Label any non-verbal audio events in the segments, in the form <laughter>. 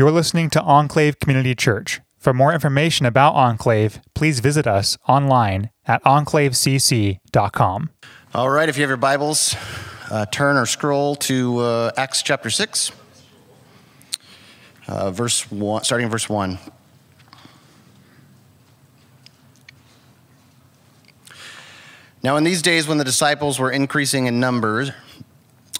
You're listening to Enclave Community Church. For more information about Enclave, please visit us online at enclavecc.com. All right, if you have your Bibles, uh, turn or scroll to uh, Acts chapter 6, uh, verse 1, starting in verse 1. Now, in these days when the disciples were increasing in numbers,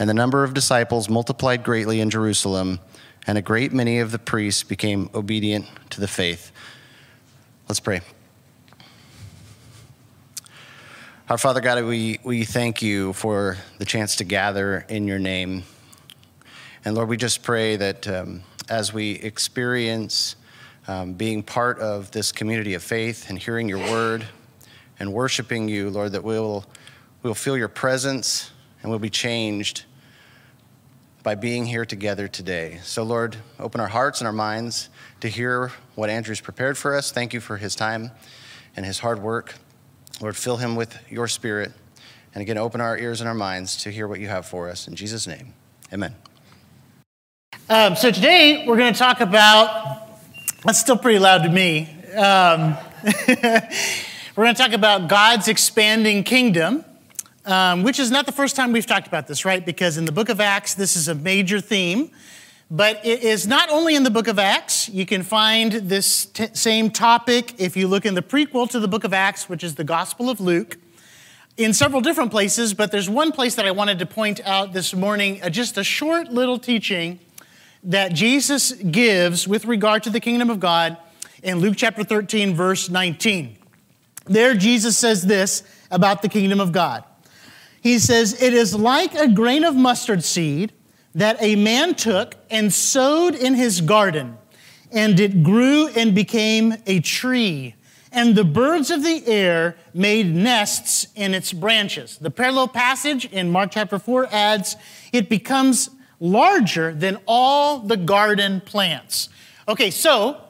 and the number of disciples multiplied greatly in Jerusalem, and a great many of the priests became obedient to the faith. Let's pray. Our Father God, we, we thank you for the chance to gather in your name. And Lord, we just pray that um, as we experience um, being part of this community of faith and hearing your word and worshiping you, Lord, that we'll, we'll feel your presence and we'll be changed by being here together today. So, Lord, open our hearts and our minds to hear what Andrew's prepared for us. Thank you for his time and his hard work. Lord, fill him with your spirit. And again, open our ears and our minds to hear what you have for us. In Jesus' name, amen. Um, so, today we're going to talk about, that's still pretty loud to me. Um, <laughs> we're going to talk about God's expanding kingdom um, which is not the first time we've talked about this, right? Because in the book of Acts, this is a major theme. But it is not only in the book of Acts. You can find this t- same topic if you look in the prequel to the book of Acts, which is the Gospel of Luke, in several different places. But there's one place that I wanted to point out this morning, uh, just a short little teaching that Jesus gives with regard to the kingdom of God in Luke chapter 13, verse 19. There, Jesus says this about the kingdom of God. He says, It is like a grain of mustard seed that a man took and sowed in his garden, and it grew and became a tree. And the birds of the air made nests in its branches. The parallel passage in Mark chapter 4 adds, It becomes larger than all the garden plants. Okay, so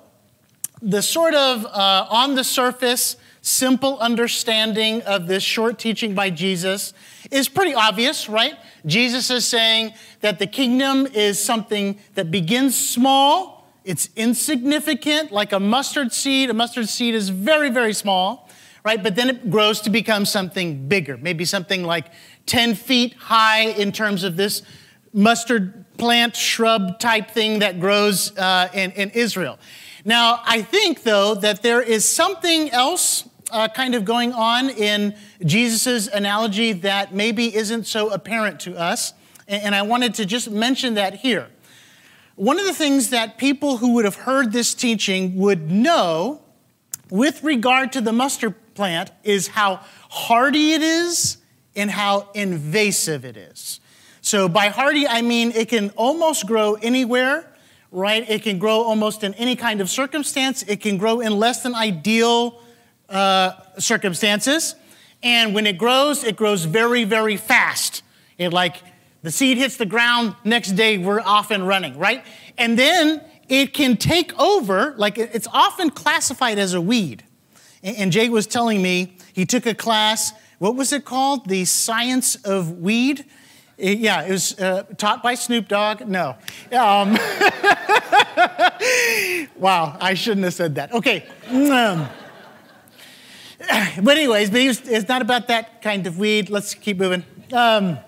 the sort of uh, on the surface, simple understanding of this short teaching by Jesus is pretty obvious, right? Jesus is saying that the kingdom is something that begins small, it's insignificant, like a mustard seed. A mustard seed is very, very small, right? But then it grows to become something bigger, maybe something like 10 feet high in terms of this mustard plant shrub type thing that grows uh, in, in Israel. Now, I think, though, that there is something else uh, kind of going on in Jesus' analogy that maybe isn't so apparent to us. And I wanted to just mention that here. One of the things that people who would have heard this teaching would know with regard to the mustard plant is how hardy it is and how invasive it is. So, by hardy, I mean it can almost grow anywhere, right? It can grow almost in any kind of circumstance. It can grow in less than ideal uh, circumstances. And when it grows, it grows very, very fast. It like the seed hits the ground, next day we're off and running, right? And then it can take over, like it's often classified as a weed. And Jay was telling me he took a class, what was it called? The Science of Weed. Yeah, it was uh, taught by Snoop Dogg. No. Um, <laughs> wow, I shouldn't have said that. Okay. <clears throat> But anyways, but was, it's not about that kind of weed. Let's keep moving. Um,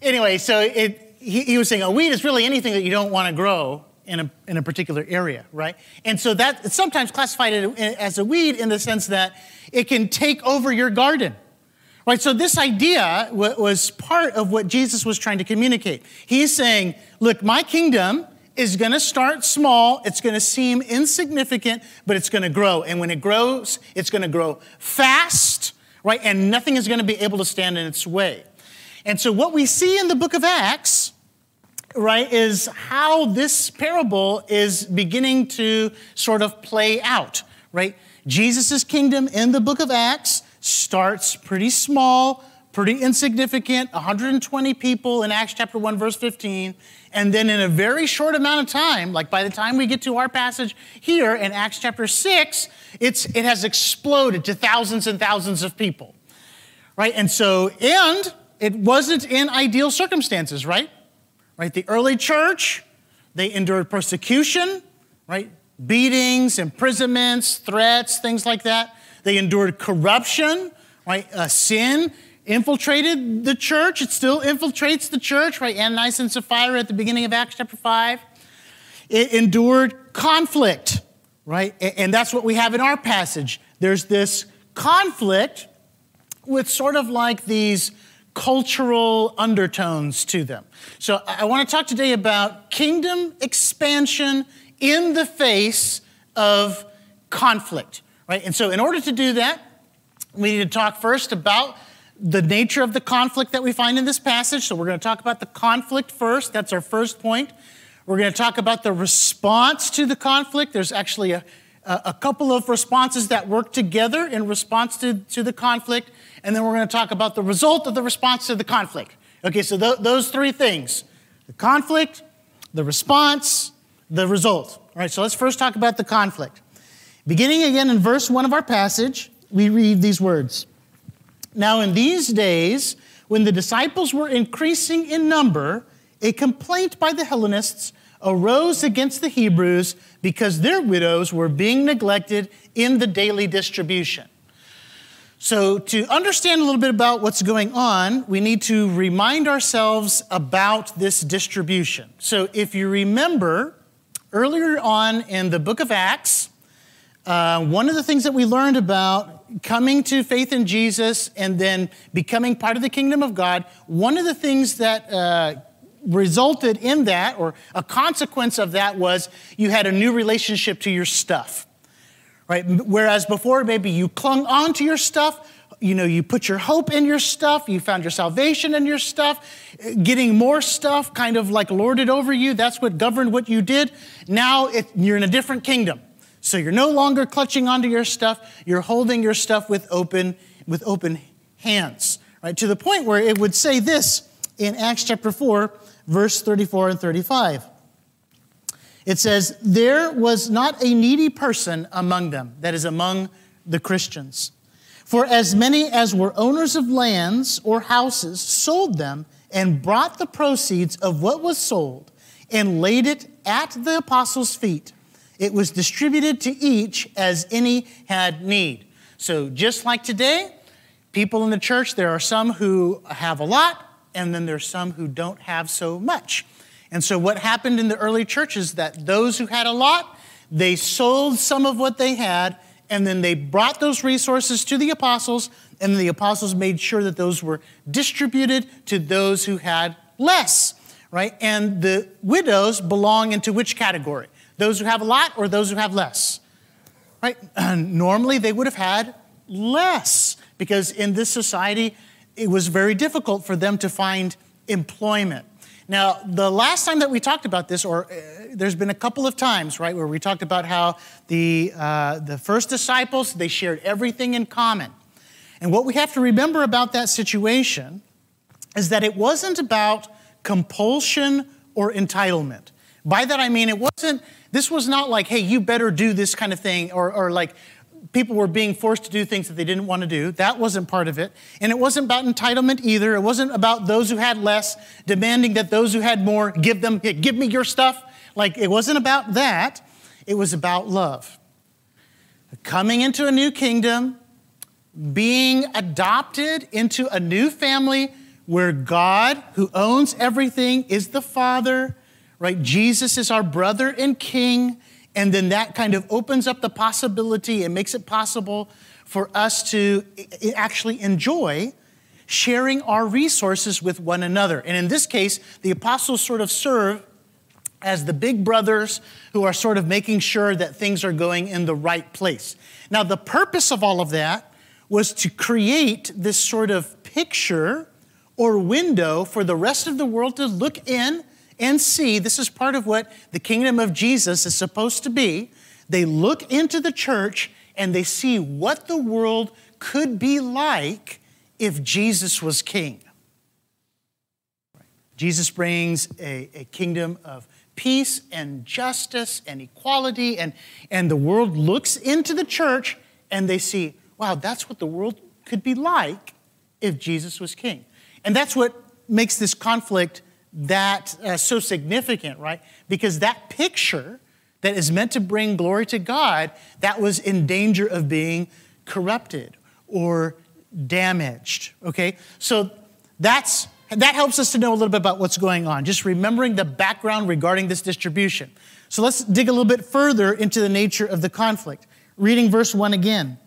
anyway, so it, he, he, was saying a weed is really anything that you don't want to grow, in a, in a particular area, right? And so that sometimes classified as a weed in the sense that it can take over your garden. Right, so this idea was part of what Jesus was trying to communicate. He's saying, look, my kingdom is going to start small. It's going to seem insignificant, but it's going to grow. And when it grows, it's going to grow fast, right? And nothing is going to be able to stand in its way. And so, what we see in the book of Acts, right, is how this parable is beginning to sort of play out, right? Jesus' kingdom in the book of Acts starts pretty small, pretty insignificant 120 people in Acts chapter 1, verse 15. And then in a very short amount of time, like by the time we get to our passage here in Acts chapter 6, it's, it has exploded to thousands and thousands of people. Right? And so, and it wasn't in ideal circumstances, right? Right? The early church, they endured persecution, right? Beatings, imprisonments, threats, things like that. They endured corruption, right? Uh, sin infiltrated the church. It still infiltrates the church, right? Ananias and Sapphira at the beginning of Acts chapter 5. It endured conflict, right? And that's what we have in our passage. There's this conflict with sort of like these cultural undertones to them. So I want to talk today about kingdom expansion in the face of conflict, right? And so in order to do that, we need to talk first about the nature of the conflict that we find in this passage. So we're going to talk about the conflict first. That's our first point. We're going to talk about the response to the conflict. There's actually a, a couple of responses that work together in response to, to the conflict. And then we're going to talk about the result of the response to the conflict. Okay, so th- those three things the conflict, the response, the result. All right, so let's first talk about the conflict. Beginning again in verse 1 of our passage, we read these words now, in these days, when the disciples were increasing in number, a complaint by the Hellenists arose against the Hebrews because their widows were being neglected in the daily distribution. So, to understand a little bit about what's going on, we need to remind ourselves about this distribution. So, if you remember, earlier on in the book of Acts, uh, one of the things that we learned about coming to faith in Jesus and then becoming part of the kingdom of God, one of the things that uh, resulted in that, or a consequence of that, was you had a new relationship to your stuff. Right? Whereas before, maybe you clung on to your stuff, you know, you put your hope in your stuff, you found your salvation in your stuff, getting more stuff kind of like lorded over you. That's what governed what you did. Now it, you're in a different kingdom. So you're no longer clutching onto your stuff, you're holding your stuff with open, with open hands, right? To the point where it would say this in Acts chapter 4, verse 34 and 35. It says, There was not a needy person among them, that is, among the Christians. For as many as were owners of lands or houses sold them and brought the proceeds of what was sold and laid it at the apostles' feet it was distributed to each as any had need. So, just like today, people in the church, there are some who have a lot, and then there's some who don't have so much. And so, what happened in the early church is that those who had a lot, they sold some of what they had, and then they brought those resources to the apostles, and the apostles made sure that those were distributed to those who had less, right? And the widows belong into which category? Those who have a lot or those who have less? Right? <clears throat> Normally they would have had less because in this society it was very difficult for them to find employment. Now, the last time that we talked about this, or uh, there's been a couple of times, right, where we talked about how the, uh, the first disciples, they shared everything in common. And what we have to remember about that situation is that it wasn't about compulsion or entitlement. By that I mean it wasn't, this was not like, hey, you better do this kind of thing, or, or like people were being forced to do things that they didn't want to do. That wasn't part of it. And it wasn't about entitlement either. It wasn't about those who had less demanding that those who had more give them, give me your stuff. Like it wasn't about that. It was about love. Coming into a new kingdom, being adopted into a new family where God, who owns everything, is the Father right? Jesus is our brother and king. And then that kind of opens up the possibility and makes it possible for us to actually enjoy sharing our resources with one another. And in this case, the apostles sort of serve as the big brothers who are sort of making sure that things are going in the right place. Now, the purpose of all of that was to create this sort of picture or window for the rest of the world to look in and see. This is part of what the kingdom of Jesus is supposed to be. They look into the church and they see what the world could be like if Jesus was king. Jesus brings a, a, kingdom of peace and justice and equality, and, and the world looks into the church and they see, wow, that's what the world could be like if Jesus was king. And that's what makes this conflict that uh, so significant, right? Because that picture that is meant to bring glory to God, that was in danger of being corrupted or damaged. Okay? So that's that helps us to know a little bit about what's going on, just remembering the background regarding this distribution. So let's dig a little bit further into the nature of the conflict. Reading verse 1 again.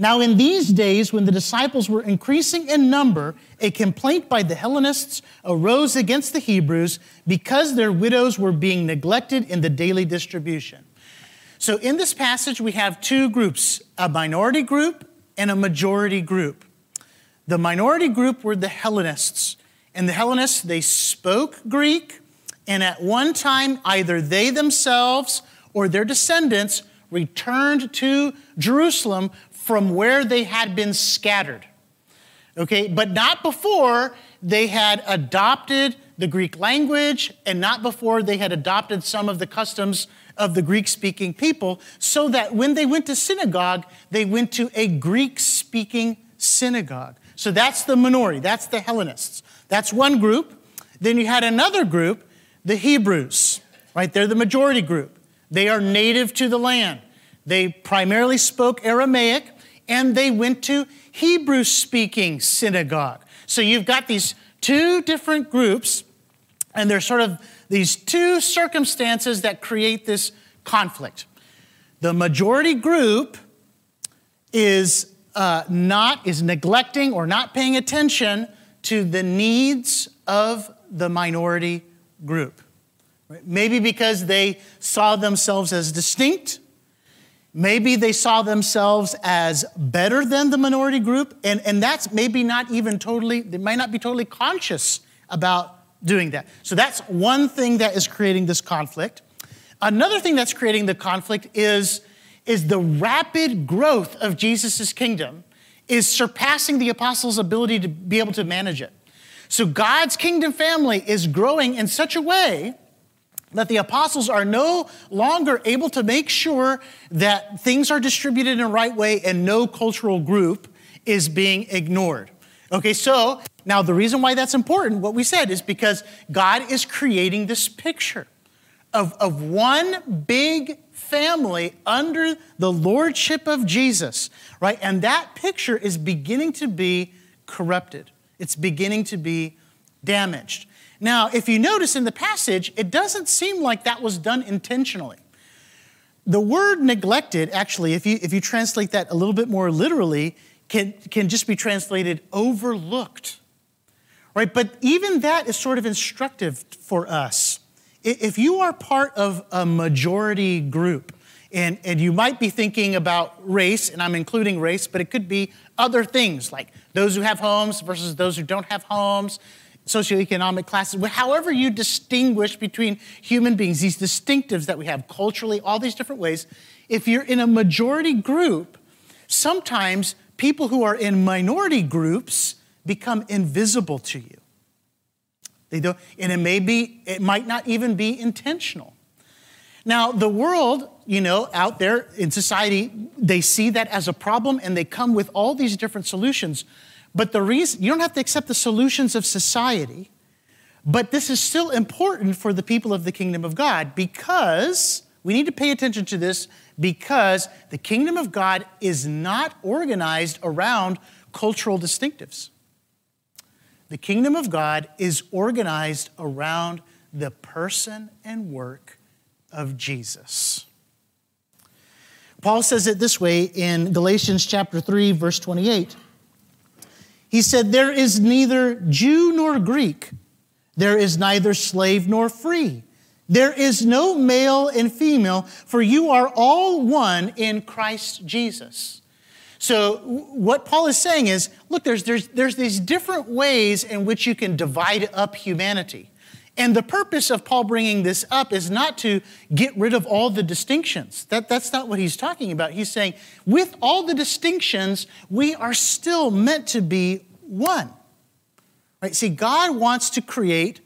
Now, in these days, when the disciples were increasing in number, a complaint by the Hellenists arose against the Hebrews because their widows were being neglected in the daily distribution. So, in this passage, we have two groups a minority group and a majority group. The minority group were the Hellenists. And the Hellenists, they spoke Greek, and at one time, either they themselves or their descendants returned to Jerusalem from where they had been scattered. Okay, but not before they had adopted the Greek language and not before they had adopted some of the customs of the Greek speaking people, so that when they went to synagogue, they went to a Greek speaking synagogue. So that's the minority, that's the Hellenists. That's one group. Then you had another group, the Hebrews, right? They're the majority group. They are native to the land. They primarily spoke Aramaic and they went to Hebrew speaking synagogue. So you've got these two different groups, and there's sort of these two circumstances that create this conflict. The majority group is uh, not is neglecting or not paying attention to the needs of the minority group. Maybe because they saw themselves as distinct Maybe they saw themselves as better than the minority group, and, and that's maybe not even totally, they might not be totally conscious about doing that. So that's one thing that is creating this conflict. Another thing that's creating the conflict is, is the rapid growth of Jesus' kingdom is surpassing the apostles' ability to be able to manage it. So God's kingdom family is growing in such a way that the apostles are no longer able to make sure that things are distributed in the right way and no cultural group is being ignored. Okay, so now the reason why that's important, what we said, is because God is creating this picture of, of one big family under the lordship of Jesus, right? And that picture is beginning to be corrupted, it's beginning to be damaged. Now, if you notice in the passage, it doesn't seem like that was done intentionally. The word neglected, actually, if you, if you translate that a little bit more literally, can, can just be translated overlooked. Right? But even that is sort of instructive for us. If you are part of a majority group, and, and you might be thinking about race, and I'm including race, but it could be other things like those who have homes versus those who don't have homes, socioeconomic classes, however you distinguish between human beings, these distinctives that we have culturally, all these different ways, if you're in a majority group, sometimes people who are in minority groups become invisible to you. They don't, and it may be, it might not even be intentional. Now, the world, you know, out there in society, they see that as a problem and they come with all these different solutions. But the reason, you don't have to accept the solutions of society, but this is still important for the people of the kingdom of God because we need to pay attention to this because the kingdom of God is not organized around cultural distinctives. The kingdom of God is organized around the person and work of Jesus. Paul says it this way in Galatians chapter 3 verse 28. He said there is neither Jew nor Greek, there is neither slave nor free. There is no male and female, for you are all one in Christ Jesus. So, what Paul is saying is look, there's, there's, there's these different ways in which you can divide up humanity. And the purpose of Paul bringing this up is not to get rid of all the distinctions. That, that's not what he's talking about. He's saying, with all the distinctions, we are still meant to be one. Right? See, God wants to create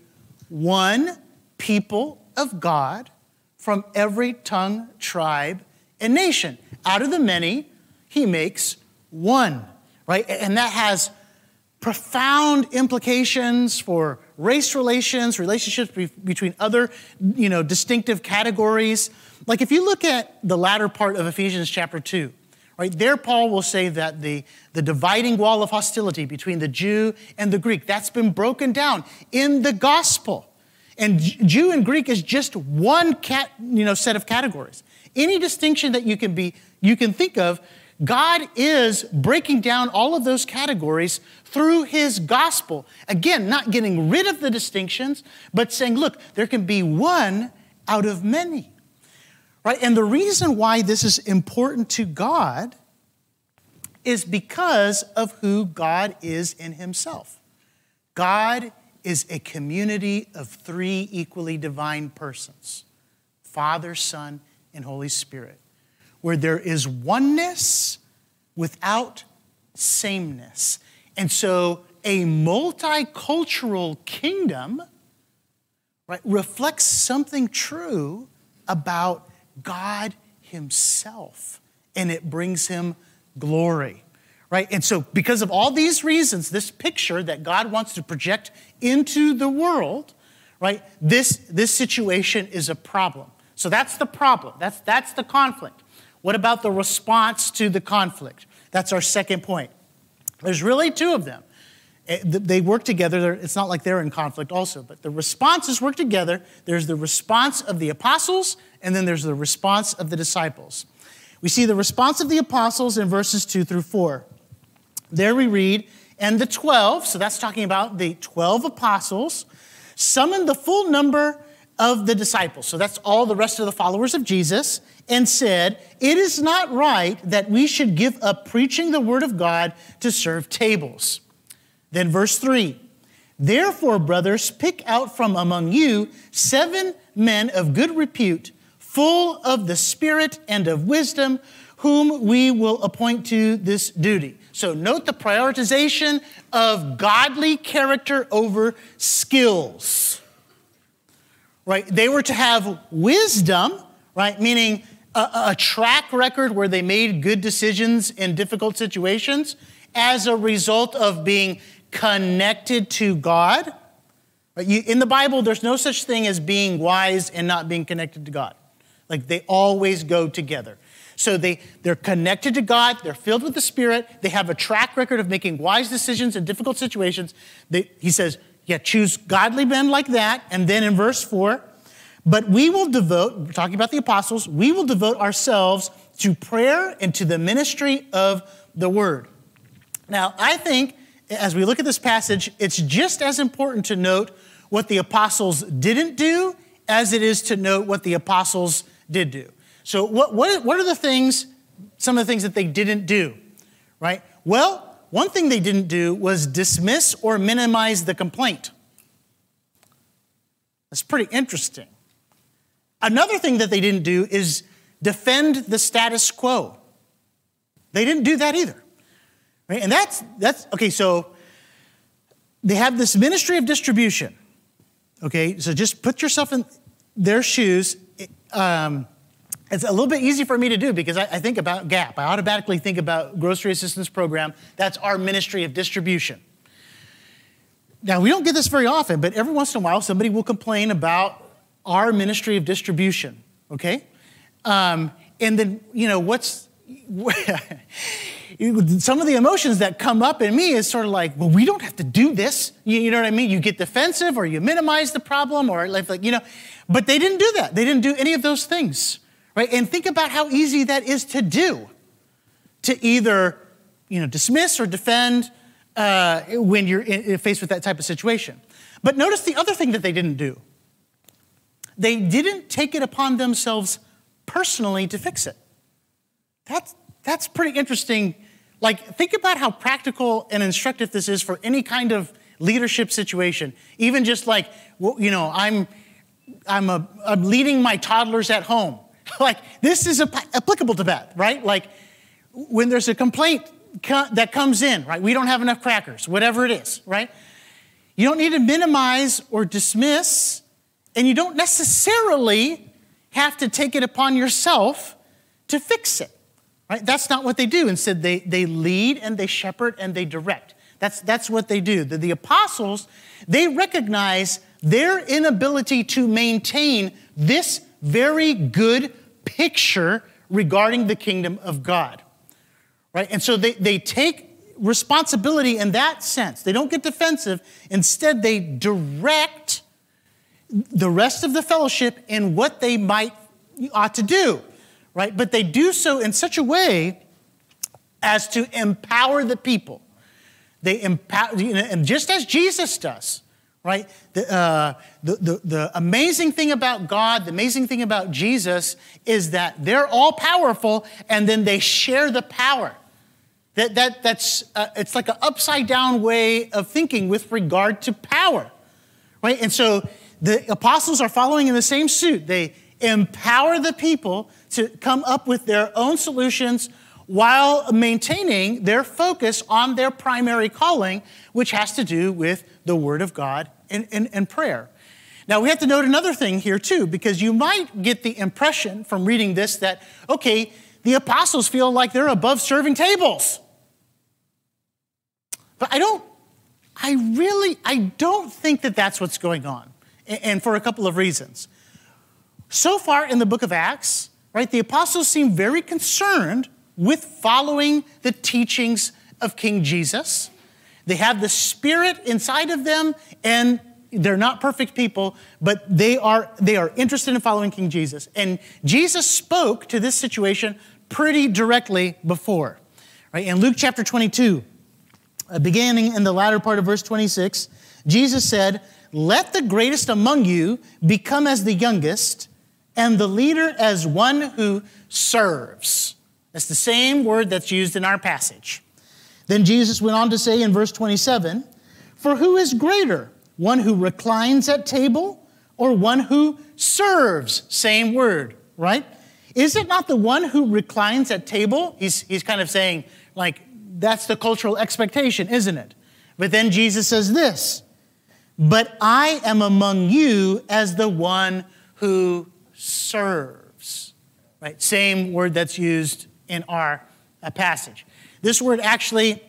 one people of God from every tongue, tribe, and nation. Out of the many, he makes one, right? And that has profound implications for race relations, relationships be- between other, you know, distinctive categories. Like if you look at the latter part of Ephesians chapter 2, right, there Paul will say that the, the dividing wall of hostility between the Jew and the Greek, that's been broken down in the gospel. And Jew and Greek is just one cat, you know, set of categories. Any distinction that you can be you can think of, God is breaking down all of those categories through his gospel. Again, not getting rid of the distinctions, but saying, look, there can be one out of many. Right? And the reason why this is important to God is because of who God is in himself. God is a community of three equally divine persons Father, Son, and Holy Spirit, where there is oneness without sameness. And so a multicultural kingdom right, reflects something true about God Himself, and it brings Him glory right? And so, because of all these reasons, this picture that God wants to project into the world, right? This, this situation is a problem. So that's the problem. That's, that's the conflict. What about the response to the conflict? That's our second point. There's really two of them. Eh, they work together. It's not like they're in conflict, also, but the responses work together. There's the response of the apostles, and then there's the response of the disciples. We see the response of the apostles in verses 2 through 4. There we read, and the 12, so that's talking about the 12 apostles, summoned the full number of the disciples. So that's all the rest of the followers of Jesus, and said, It is not right that we should give up preaching the word of God to serve tables. Then, verse 3 Therefore, brothers, pick out from among you seven men of good repute, full of the Spirit and of wisdom, whom we will appoint to this duty. So note the prioritization of godly character over skills. Right? They were to have wisdom, right? Meaning a, a track record where they made good decisions in difficult situations as a result of being connected to God. In the Bible, there's no such thing as being wise and not being connected to God. Like they always go together. So they, they're connected to God, they're filled with the Spirit, they have a track record of making wise decisions in difficult situations. They, he says, yeah, choose godly men like that. And then in verse 4, but we will devote, we're talking about the apostles, we will devote ourselves to prayer and to the ministry of the word. Now, I think as we look at this passage, it's just as important to note what the apostles didn't do as it is to note what the apostles did do. So, what, what, what are the things, some of the things that they didn't do, right? Well, one thing they didn't do was dismiss or minimize the complaint. That's pretty interesting. Another thing that they didn't do is defend the status quo. They didn't do that either. Right? And that's, that's okay, so they have this ministry of distribution. Okay, so just put yourself in their shoes. Um, it's a little bit easy for me to do because I, I, think about GAP. I automatically think about Grocery Assistance Program. That's our ministry of distribution. Now, we don't get this very often, but every once in a while, somebody will complain about our ministry of distribution, okay? Um, and then, you know, what's, <laughs> some of the emotions that come up in me is sort of like, well, we don't have to do this. You, you know what I mean? You get defensive or you minimize the problem or like, like, you know, but they didn't do that. They didn't do any of those things, right? And think about how easy that is to do, to either, you know, dismiss or defend uh, when you're in, faced with that type of situation. But notice the other thing that they didn't do. They didn't take it upon themselves personally to fix it. That's, that's pretty interesting. Like, think about how practical and instructive this is for any kind of leadership situation. Even just like, you know, I'm, I'm, a, I'm leading my toddlers at home. <laughs> like, this is applicable to that, right? Like, when there's a complaint that comes in, right? We don't have enough crackers, whatever it is, right? You don't need to minimize or dismiss, and you don't necessarily have to take it upon yourself to fix it. Right? That's not what they do. Instead, they, they lead and they shepherd and they direct. That's, that's what they do. The, the apostles, they recognize their inability to maintain this very good picture regarding the kingdom of God. Right? And so they, they take responsibility in that sense. They don't get defensive. Instead, they direct the rest of the fellowship in what they might ought to do, right? But they do so in such a way as to empower the people. They empower, you know, and just as Jesus does, right? The, uh, the, the, the amazing thing about God, the amazing thing about Jesus is that they're all powerful and then they share the power. That, that, that's, uh, it's like an upside down way of thinking with regard to power, right? And so the apostles are following in the same suit. They empower the people to come up with their own solutions while maintaining their focus on their primary calling, which has to do with the Word of God and prayer. Now, we have to note another thing here, too, because you might get the impression from reading this that, okay, the apostles feel like they're above serving tables. But I don't, I really, I don't think that that's what's going on and for a couple of reasons. So far in the book of Acts, right, the apostles seem very concerned with following the teachings of King Jesus. They have the Spirit inside of them, and they're not perfect people, but they are, they are interested in following King Jesus. And Jesus spoke to this situation pretty directly before. Right? In Luke chapter 22, uh, beginning in the latter part of verse 26, Jesus said, let the greatest among you become as the youngest, and the leader as one who serves. That's the same word that's used in our passage. Then Jesus went on to say in verse 27 For who is greater, one who reclines at table or one who serves? Same word, right? Is it not the one who reclines at table? He's, he's kind of saying, like, that's the cultural expectation, isn't it? But then Jesus says this but I am among you as the one who serves. Right? Same word that's used in our uh, passage. This word actually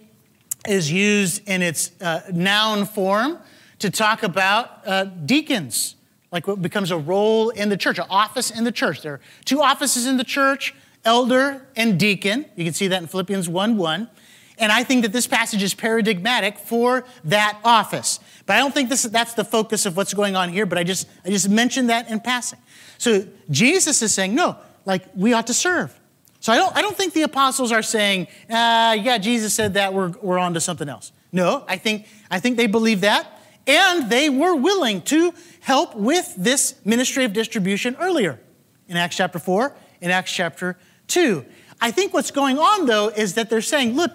is used in its uh, noun form to talk about uh, deacons, like what becomes a role in the church, an office in the church. There are two offices in the church elder and deacon. You can see that in Philippians 1 1. And I think that this passage is paradigmatic for that office. But I don't think this, that's the focus of what's going on here, but I just, I just mentioned that in passing. So Jesus is saying, no, like we ought to serve. So I don't, I don't think the apostles are saying, uh, yeah, Jesus said that, we're, we're on to something else. No, I think, I think they believe that. And they were willing to help with this ministry of distribution earlier in Acts chapter 4, in Acts chapter 2. I think what's going on, though, is that they're saying, look,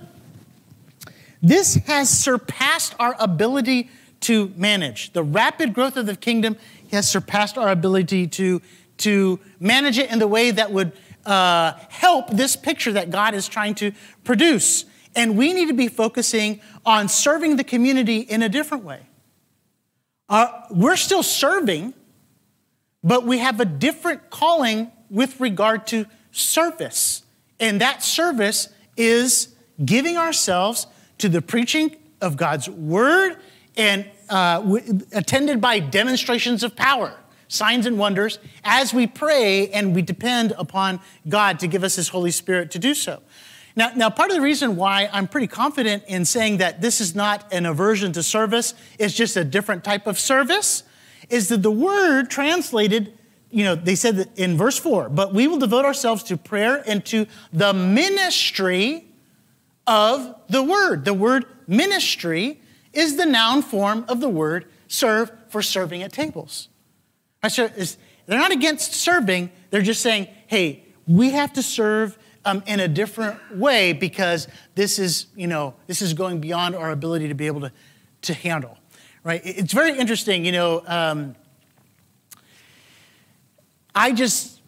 this has surpassed our ability to manage. The rapid growth of the kingdom has surpassed our ability to, to manage it in the way that would uh, help this picture that God is trying to produce. And we need to be focusing on serving the community in a different way. Uh, we're still serving, but we have a different calling with regard to service. And that service is giving ourselves to the preaching of God's word and uh, attended by demonstrations of power, signs and wonders, as we pray and we depend upon God to give us His Holy Spirit to do so. Now, now, part of the reason why I'm pretty confident in saying that this is not an aversion to service, it's just a different type of service, is that the word translated, you know, they said that in verse 4, but we will devote ourselves to prayer and to the ministry of the word. The word ministry is the noun form of the word serve for serving at tables. They're not against serving, they're just saying, hey, we have to serve um, in a different way because this is, you know, this is going beyond our ability to be able to, to handle, right? It's very interesting, you know, um, I just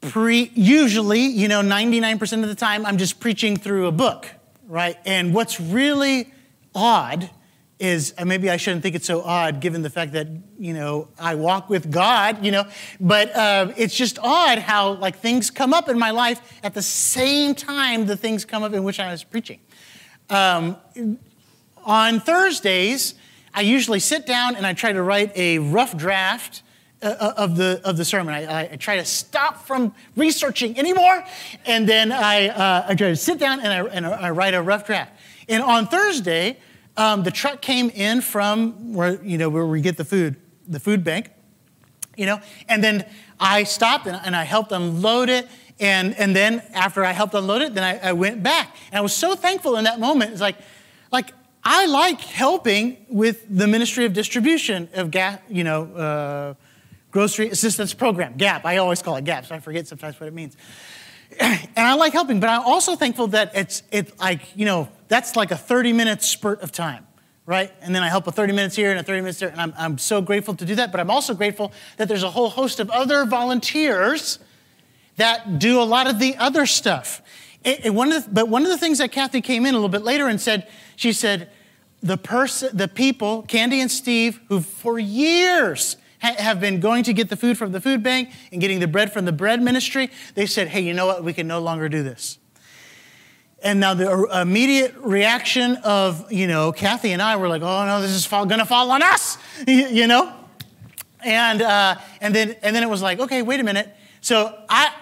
pre, usually, you know, 99% of the time, I'm just preaching through a book, right? And what's really odd is maybe I shouldn't think it's so odd given the fact that you know I walk with God, you know, but uh, it's just odd how like things come up in my life at the same time the things come up in which I was preaching. Um, on Thursdays, I usually sit down and I try to write a rough draft. Uh, uh of the of the sermon, I, I, try to stop from researching anymore, and then I uh, I try to sit down and I, and I write a rough draft. And on Thursday, um, the truck came in from where, you know, where we get the food, the food bank, you know, and then I stopped and, and I helped unload it. And, and then after I helped unload it, then I, I went back. And I was so thankful in that moment. It's like, like I like helping with the Ministry of Distribution of gas, you know, uh, Grocery Assistance Program, GAP. I always call it GAP, so I forget sometimes what it means. <clears throat> And I like helping, but I'm also thankful that it's, it's like, you know, that's like a 30 minute spurt of time, right? And then I help a 30 minutes here and a 30 minutes there. And I'm, I'm so grateful to do that. But I'm also grateful that there's a whole host of other volunteers that do a lot of the other stuff. And one of the, but one of the things that Kathy came in a little bit later and said, she said, the person, the people, Candy and Steve, who for years have been going to get the food from the food bank and getting the bread from the bread ministry, they said, hey, you know what? We can no longer do this. And now the immediate reaction of, you know, Kathy and I were like, oh no, this is fall, gonna fall on us, <laughs> you know? And, uh, and, then, and then it was like, okay, wait a minute. So I,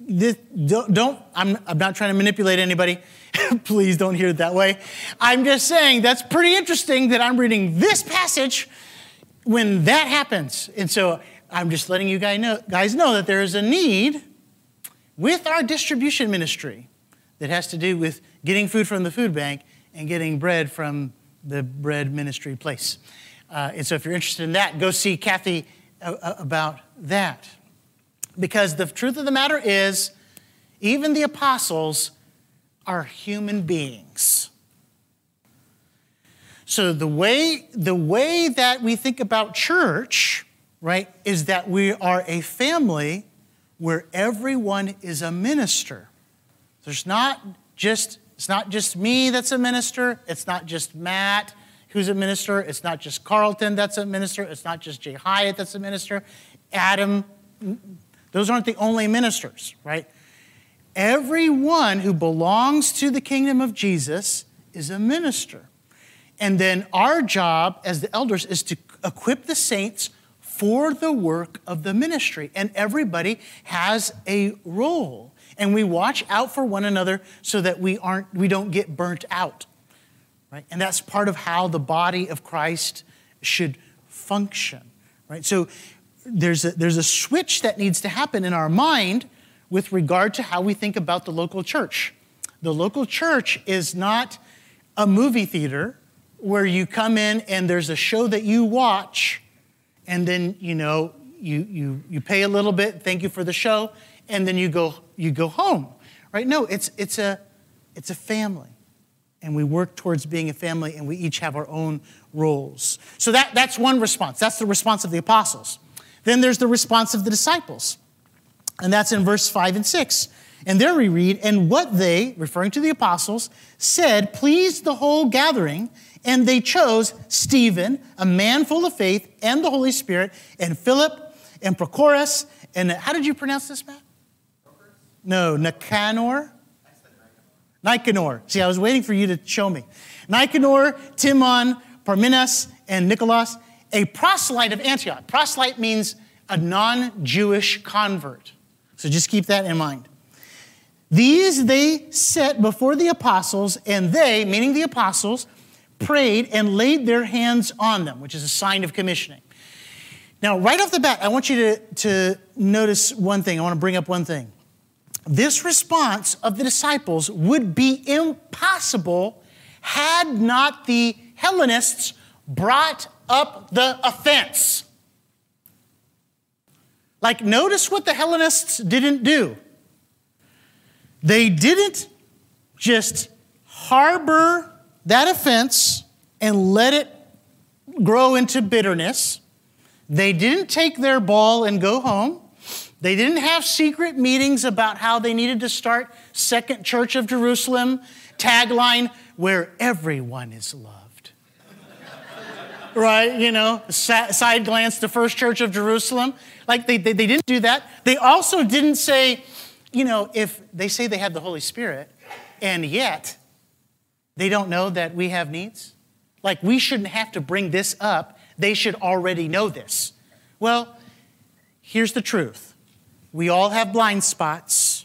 this, don't, don't I'm, I'm not trying to manipulate anybody. <laughs> Please don't hear it that way. I'm just saying that's pretty interesting that I'm reading this passage when that happens. And so I'm just letting you guys know, guys know that there is a need with our distribution ministry that has to do with getting food from the food bank and getting bread from the bread ministry place. Uh, and so, if you're interested in that, go see Kathy uh, uh, about that. Because the truth of the matter is, even the apostles are human beings. So the way, the way that we think about church, right, is that we are a family where everyone is a minister. There's not just, it's not just me that's a minister. It's not just Matt who's a minister. It's not just Carlton that's a minister. It's not just Jay Hyatt that's a minister. Adam, those aren't the only ministers, right? Everyone who belongs to the kingdom of Jesus is a minister. And then our job as the elders is to equip the saints for the work of the ministry. And everybody has a role and we watch out for one another so that we aren't we don't get burnt out right? And that's part of how the body of christ should function right? So there's a, there's a switch that needs to happen in our mind with regard to how we think about the local church. The local church is not a movie theater where you come in and there's a show that you watch and then you know you, you, you pay a little bit thank you for the show and then you go, you go home, right? No, it's, it's, a, it's a family. And we work towards being a family, and we each have our own roles. So that, that's one response. That's the response of the apostles. Then there's the response of the disciples. And that's in verse 5 and 6. And there we read, And what they, referring to the apostles, said pleased the whole gathering, and they chose Stephen, a man full of faith and the Holy Spirit, and Philip, and Prochorus, and how did you pronounce this, Matt? No, Nicanor? Nicanor. See, I was waiting for you to show me. Nicanor, Timon, Parmenas, and Nicholas, a proselyte of Antioch. Proselyte means a non Jewish convert. So just keep that in mind. These they set before the apostles, and they, meaning the apostles, prayed and laid their hands on them, which is a sign of commissioning. Now, right off the bat, I want you to, to notice one thing. I want to bring up one thing. This response of the disciples would be impossible had not the Hellenists brought up the offense. Like, notice what the Hellenists didn't do. They didn't just harbor that offense and let it grow into bitterness. They didn't take their ball and go home. They didn't have secret meetings about how they needed to start Second Church of Jerusalem tagline where everyone is loved. <laughs> right? You know, side glance to First Church of Jerusalem. Like they, they, they didn't do that. They also didn't say, you know, if they say they have the Holy Spirit and yet they don't know that we have needs, like we shouldn't have to bring this up. They should already know this. Well, here's the truth we all have blind spots.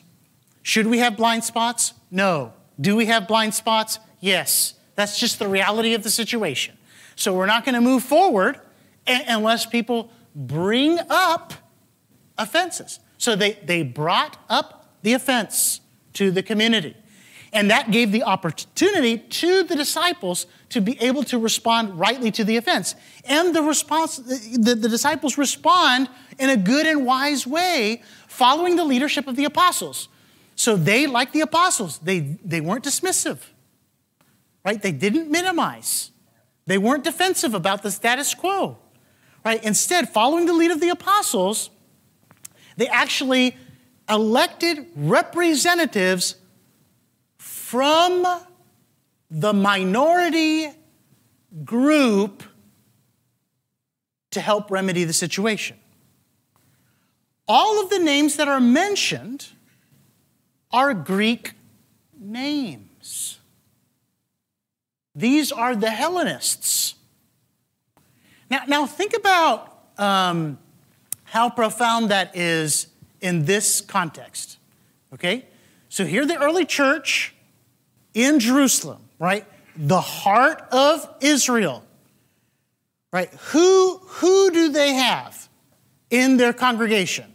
Should we have blind spots? No. Do we have blind spots? Yes. That's just the reality of the situation. So we're not going to move forward unless people bring up offenses. So they, they brought up the offense to the community. And that gave the opportunity to the disciples to be able to respond rightly to the offense. And the response, the, the disciples respond in a good and wise way, following the leadership of the apostles. So they, like the apostles, they, they weren't dismissive, right? They didn't minimize. They weren't defensive about the status quo, right? Instead, following the lead of the apostles, they actually elected representatives from the minority group to help remedy the situation. All of the names that are mentioned are Greek names. These are the Hellenists. Now, now think about um, how profound that is in this context. Okay? So here the early church in Jerusalem, right? The heart of Israel. Right? Who who do they have in their congregation?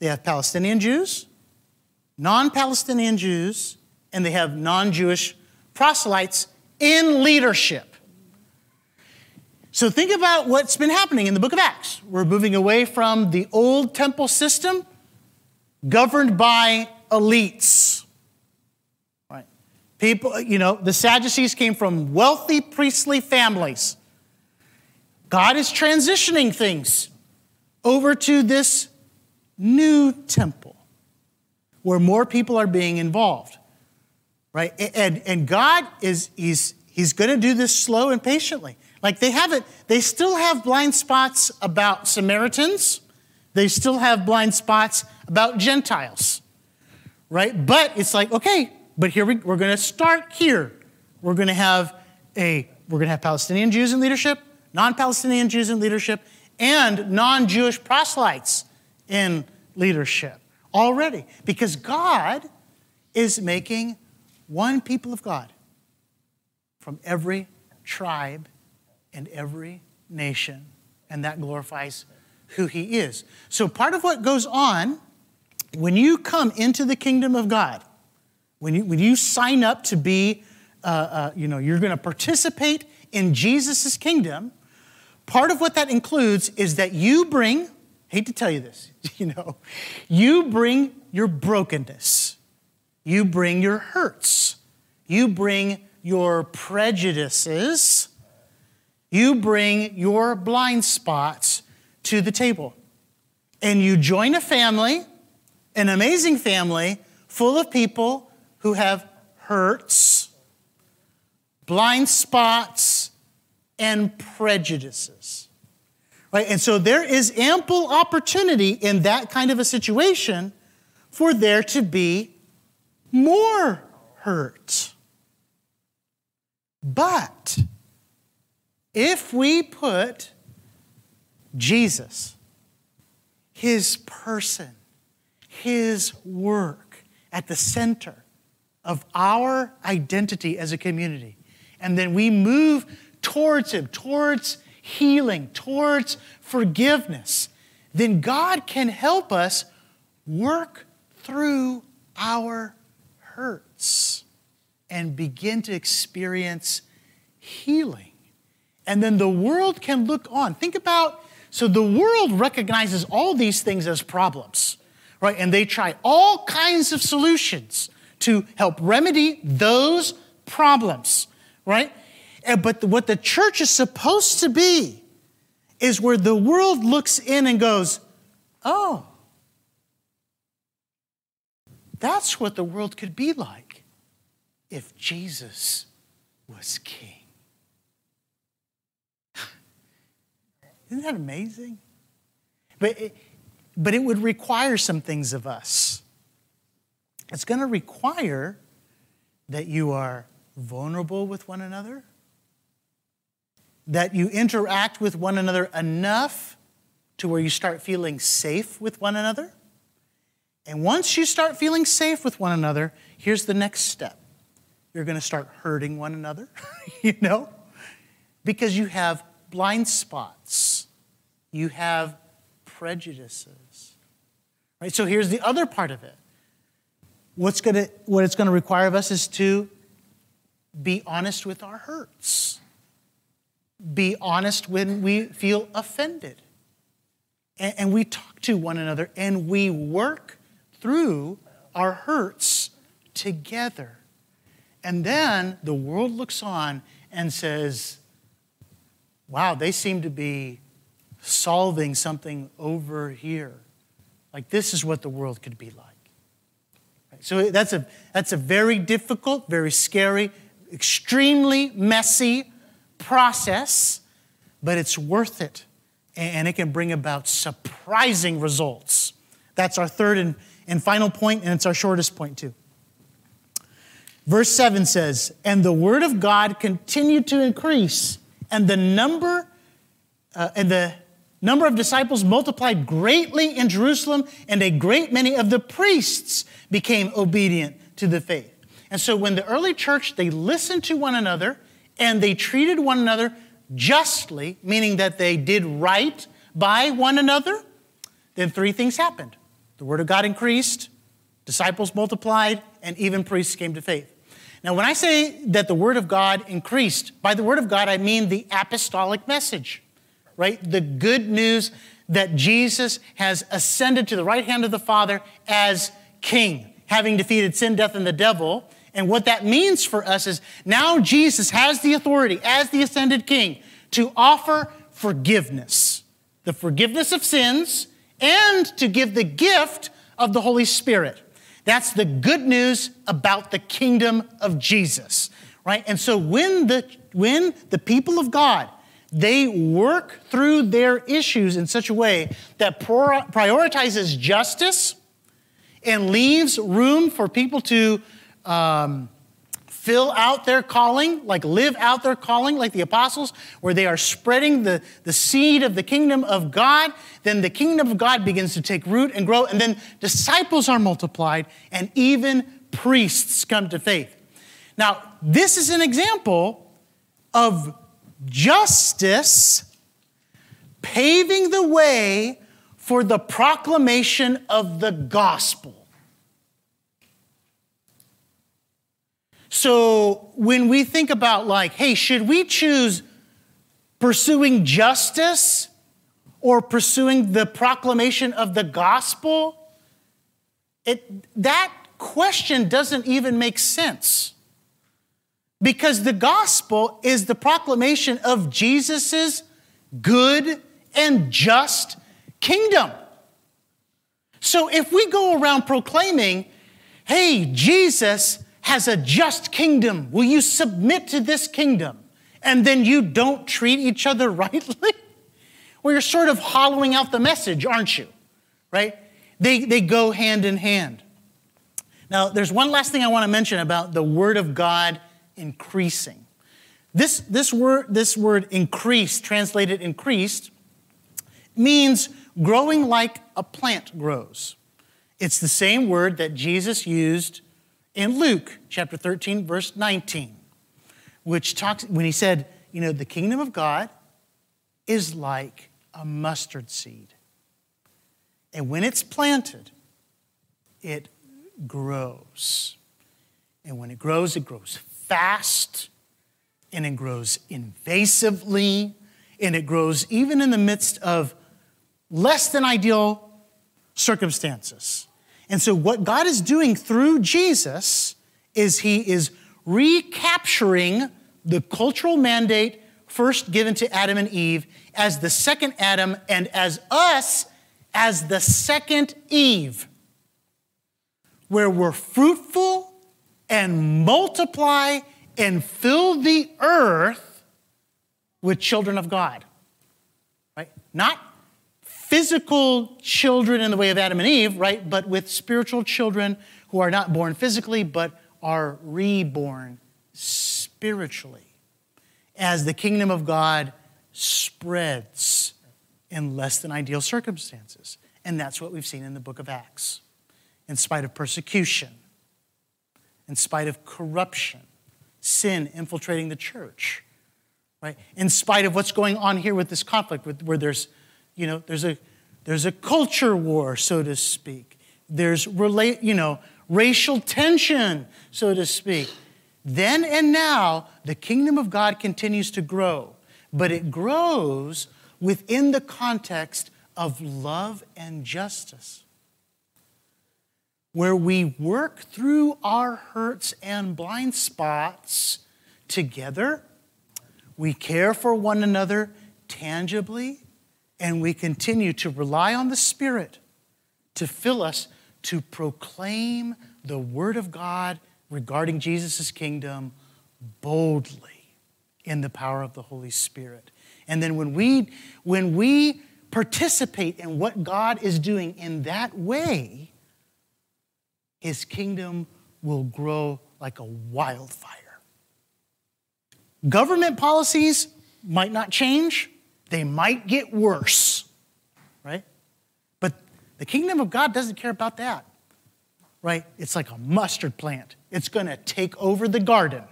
They have Palestinian Jews, non-Palestinian Jews, and they have non-Jewish proselytes in leadership. So think about what's been happening in the book of Acts. We're moving away from the old temple system governed by elites. People, you know, the Sadducees came from wealthy priestly families. God is transitioning things over to this new temple where more people are being involved. Right? And, and God is he's, he's going to do this slow and patiently. Like they haven't, they still have blind spots about Samaritans. They still have blind spots about Gentiles right? But it's like, okay, but here we, we're going to start here. We're going to have a we're going to have Palestinian Jews in leadership, non-Palestinian Jews in leadership, and non-Jewish proselytes in leadership already because God is making one people of God from every tribe and every nation, and that glorifies who He is. So, part of what goes on when you come into the kingdom of God, when you, when you sign up to be, uh, uh, you know, you're going to participate in Jesus' kingdom, part of what that includes is that you bring, hate to tell you this, <laughs> you know, you bring your brokenness, you bring your hurts, you bring your prejudices, you bring your blind spots to the table. And you join a family an amazing family full of people who have hurts, blind spots, and prejudices. Right? And so there is ample opportunity in that kind of a situation for there to be more hurt. But if we put Jesus, his person, his work at the center of our identity as a community. And then we move towards Him, towards healing, towards forgiveness. Then God can help us work through our hurts and begin to experience healing. And then the world can look on. Think about so the world recognizes all these things as problems, right? And they try all kinds of solutions to help remedy those problems, right? But what the church is supposed to be is where the world looks in and goes, oh, that's what the world could be like if Jesus was king. <laughs> Isn't that amazing? But it, but it would require some things of us. It's going to require that you are vulnerable with one another, that you interact with one another enough to where you start feeling safe with one another. And once you start feeling safe with one another, here's the next step you're going to start hurting one another, <laughs> you know, because you have blind spots, you have prejudices. Right? So here's the other part of it. What's gonna, what it's going to require of us is to be honest with our hurts. Be honest when we feel offended. And, and we talk to one another and we work through our hurts together. And then the world looks on and says, wow, they seem to be solving something over here. Like this is what the world could be like. So that's a, that's a very difficult, very scary, extremely messy process, but it's worth it. And it can bring about surprising results. That's our third and, and final point, and it's our shortest point, too. Verse 7 says, And the word of God continued to increase, and the number, uh, and the number of disciples multiplied greatly in Jerusalem, and a great many of the priests became obedient to the faith. And so when the early church, they listened to one another and they treated one another justly, meaning that they did right by one another, then three things happened. The word of God increased, disciples multiplied, and even priests came to faith. Now, when I say that the word of God increased, by the word of God, I mean the apostolic message, right? The good news that Jesus has ascended to the right hand of the Father as king, having defeated sin, death, and the devil. And what that means for us is now Jesus has the authority as the ascended king to offer forgiveness, the forgiveness of sins, and to give the gift of the Holy Spirit. That's the good news about the kingdom of Jesus, right? And so when the, when the people of God, they work through their issues in such a way that prioritizes justice and leaves room for people to um, fill out their calling, like live out their calling, like the apostles, where they are spreading the, the seed of the kingdom of God, then the kingdom of God begins to take root and grow, and then disciples are multiplied, and even priests come to faith. Now, this is an example of justice paving the way for the proclamation of the gospel. So when we think about, like, hey, should we choose pursuing justice or pursuing the proclamation of the gospel? It, that question doesn't even make sense. Because the gospel is the proclamation of Jesus' good and just kingdom. So if we go around proclaiming, hey, Jesus has a just kingdom, will you submit to this kingdom? And then you don't treat each other <laughs> rightly? well, you're sort of hollowing out the message, aren't you? Right? They, they go hand in hand. Now, there's one last thing I want to mention about the Word of God increasing. This, this, word, this word increased, translated increased, means growing like a plant grows. It's the same word that Jesus used in Luke chapter 13, verse 19, which talks when he said, you know, the kingdom of God is like a mustard seed. And when it's planted, it grows. And when it grows, it grows fast and it grows invasively and it grows even in the midst of less than ideal circumstances. And so, what God is doing through Jesus is He is recapturing the cultural mandate first given to Adam and Eve as the second Adam and as us as the second Eve, where we're fruitful and multiply and fill the earth with children of God. Right? Not physical children in the way of Adam and Eve, right? But with spiritual children who are not born physically, but are reborn spiritually as the kingdom of God spreads in less than ideal circumstances. And that's what we've seen in the book of Acts. In spite of persecution, in spite of corruption, sin infiltrating the church, right? In spite of what's going on here with this conflict, where there's, you know, there's a, there's a culture war, so to speak. There's, relate, you know, racial tension, so to speak. Then and now, the kingdom of God continues to grow, but it grows within the context of love and justice, where we work through our hurts and blind spots together. We care for one another tangibly, and we continue to rely on the Spirit to fill us to proclaim the Word of God regarding Jesus' kingdom boldly in the power of the Holy Spirit. And then when we, when we participate in what God is doing in that way, his kingdom will grow like a wildfire. Government policies might not change, they might get worse, right? But the kingdom of God doesn't care about that right? It's like a mustard plant. It's going to take over the garden.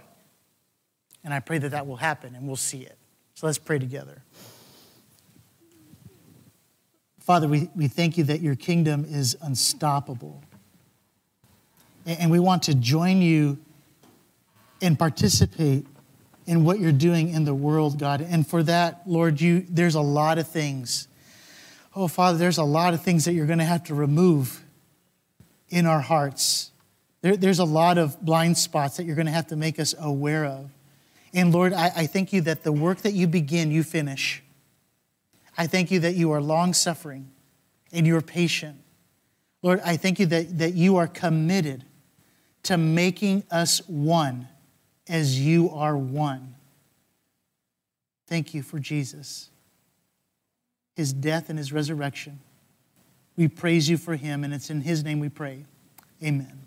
And I pray that that will happen and we'll see it. So let's pray together. Father, we, we thank you that your kingdom is unstoppable. And we want to join you and participate in what you're doing in the world, God. And for that, Lord, you there's a lot of things. Oh, Father, there's a lot of things that you're going to have to remove in our hearts. There, there's a lot of blind spots that you're going to have to make us aware of. And Lord, I, I thank you that the work that you begin, you finish. I thank you that you are long suffering and you're patient. Lord, I thank you that, that you are committed to making us one as you are one. Thank you for Jesus, his death and his resurrection. We praise you for him, and it's in his name we pray. Amen.